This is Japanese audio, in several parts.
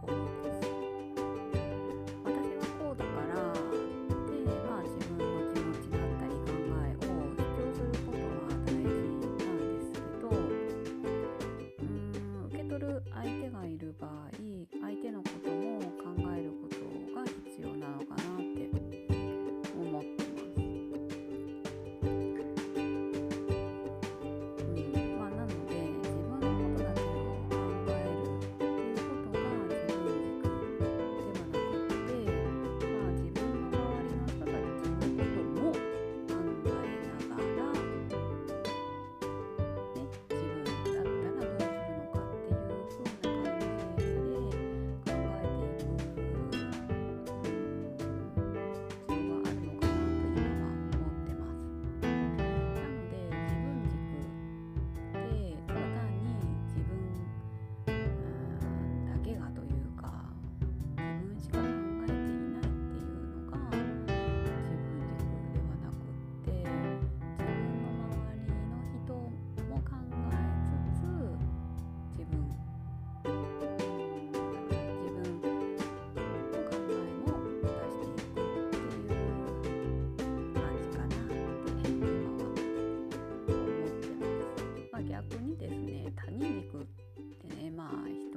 行私はこうだからで、まあ、自分の気持ちだったり考えを主張することは大事なんですけど受け取る相手がいる場合相手のことですね多人肉ってねまあ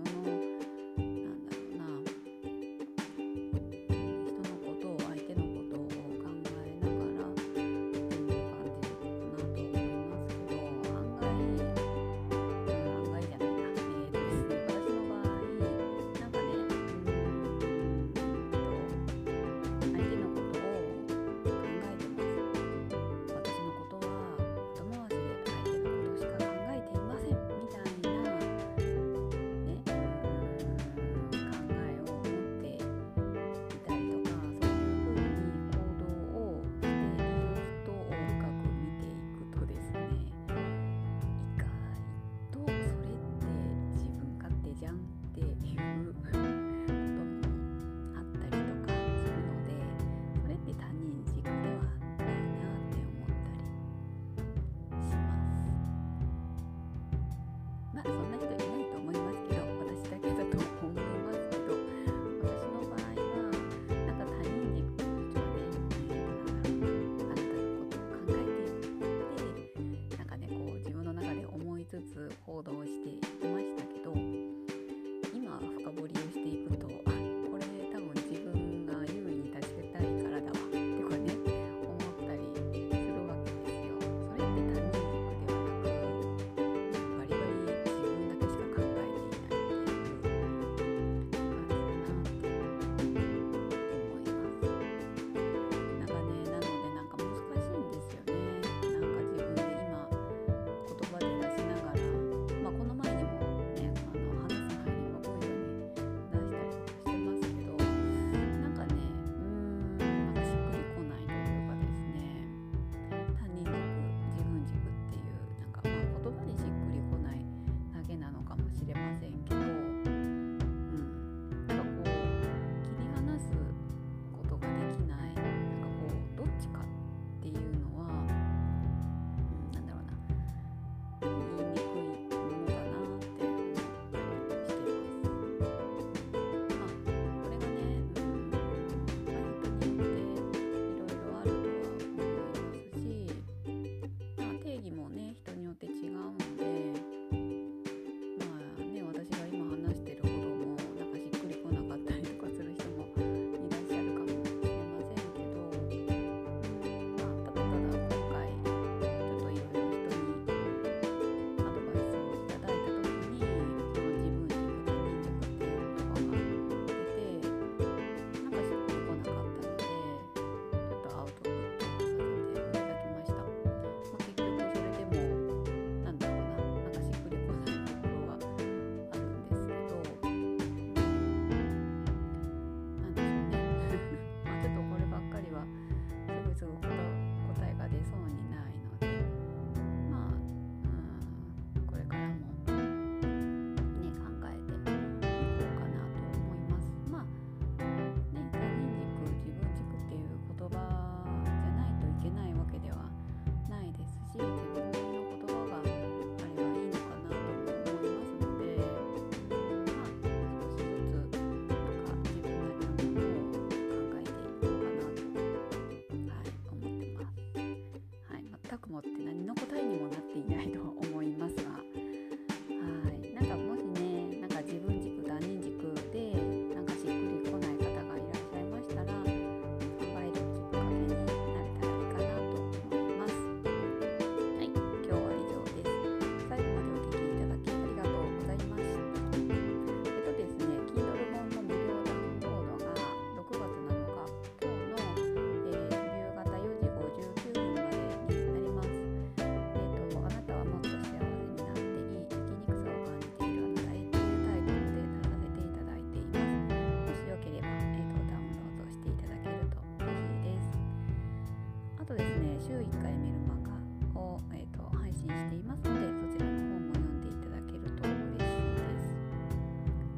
週1回メルマガを、えー、と配信していますのでそちらの方も読んでいただけると嬉しいです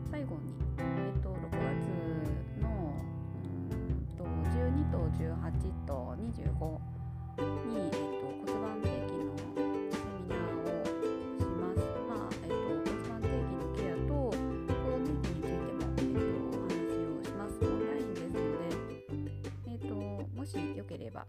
最後に、えー、と6月のうんと12と18と25に、えー、と骨盤底筋のセミナーをします。まあえー、と骨盤底筋のケアと更年期についても、えー、とお話をします。オンラインですので、えー、ともしよければ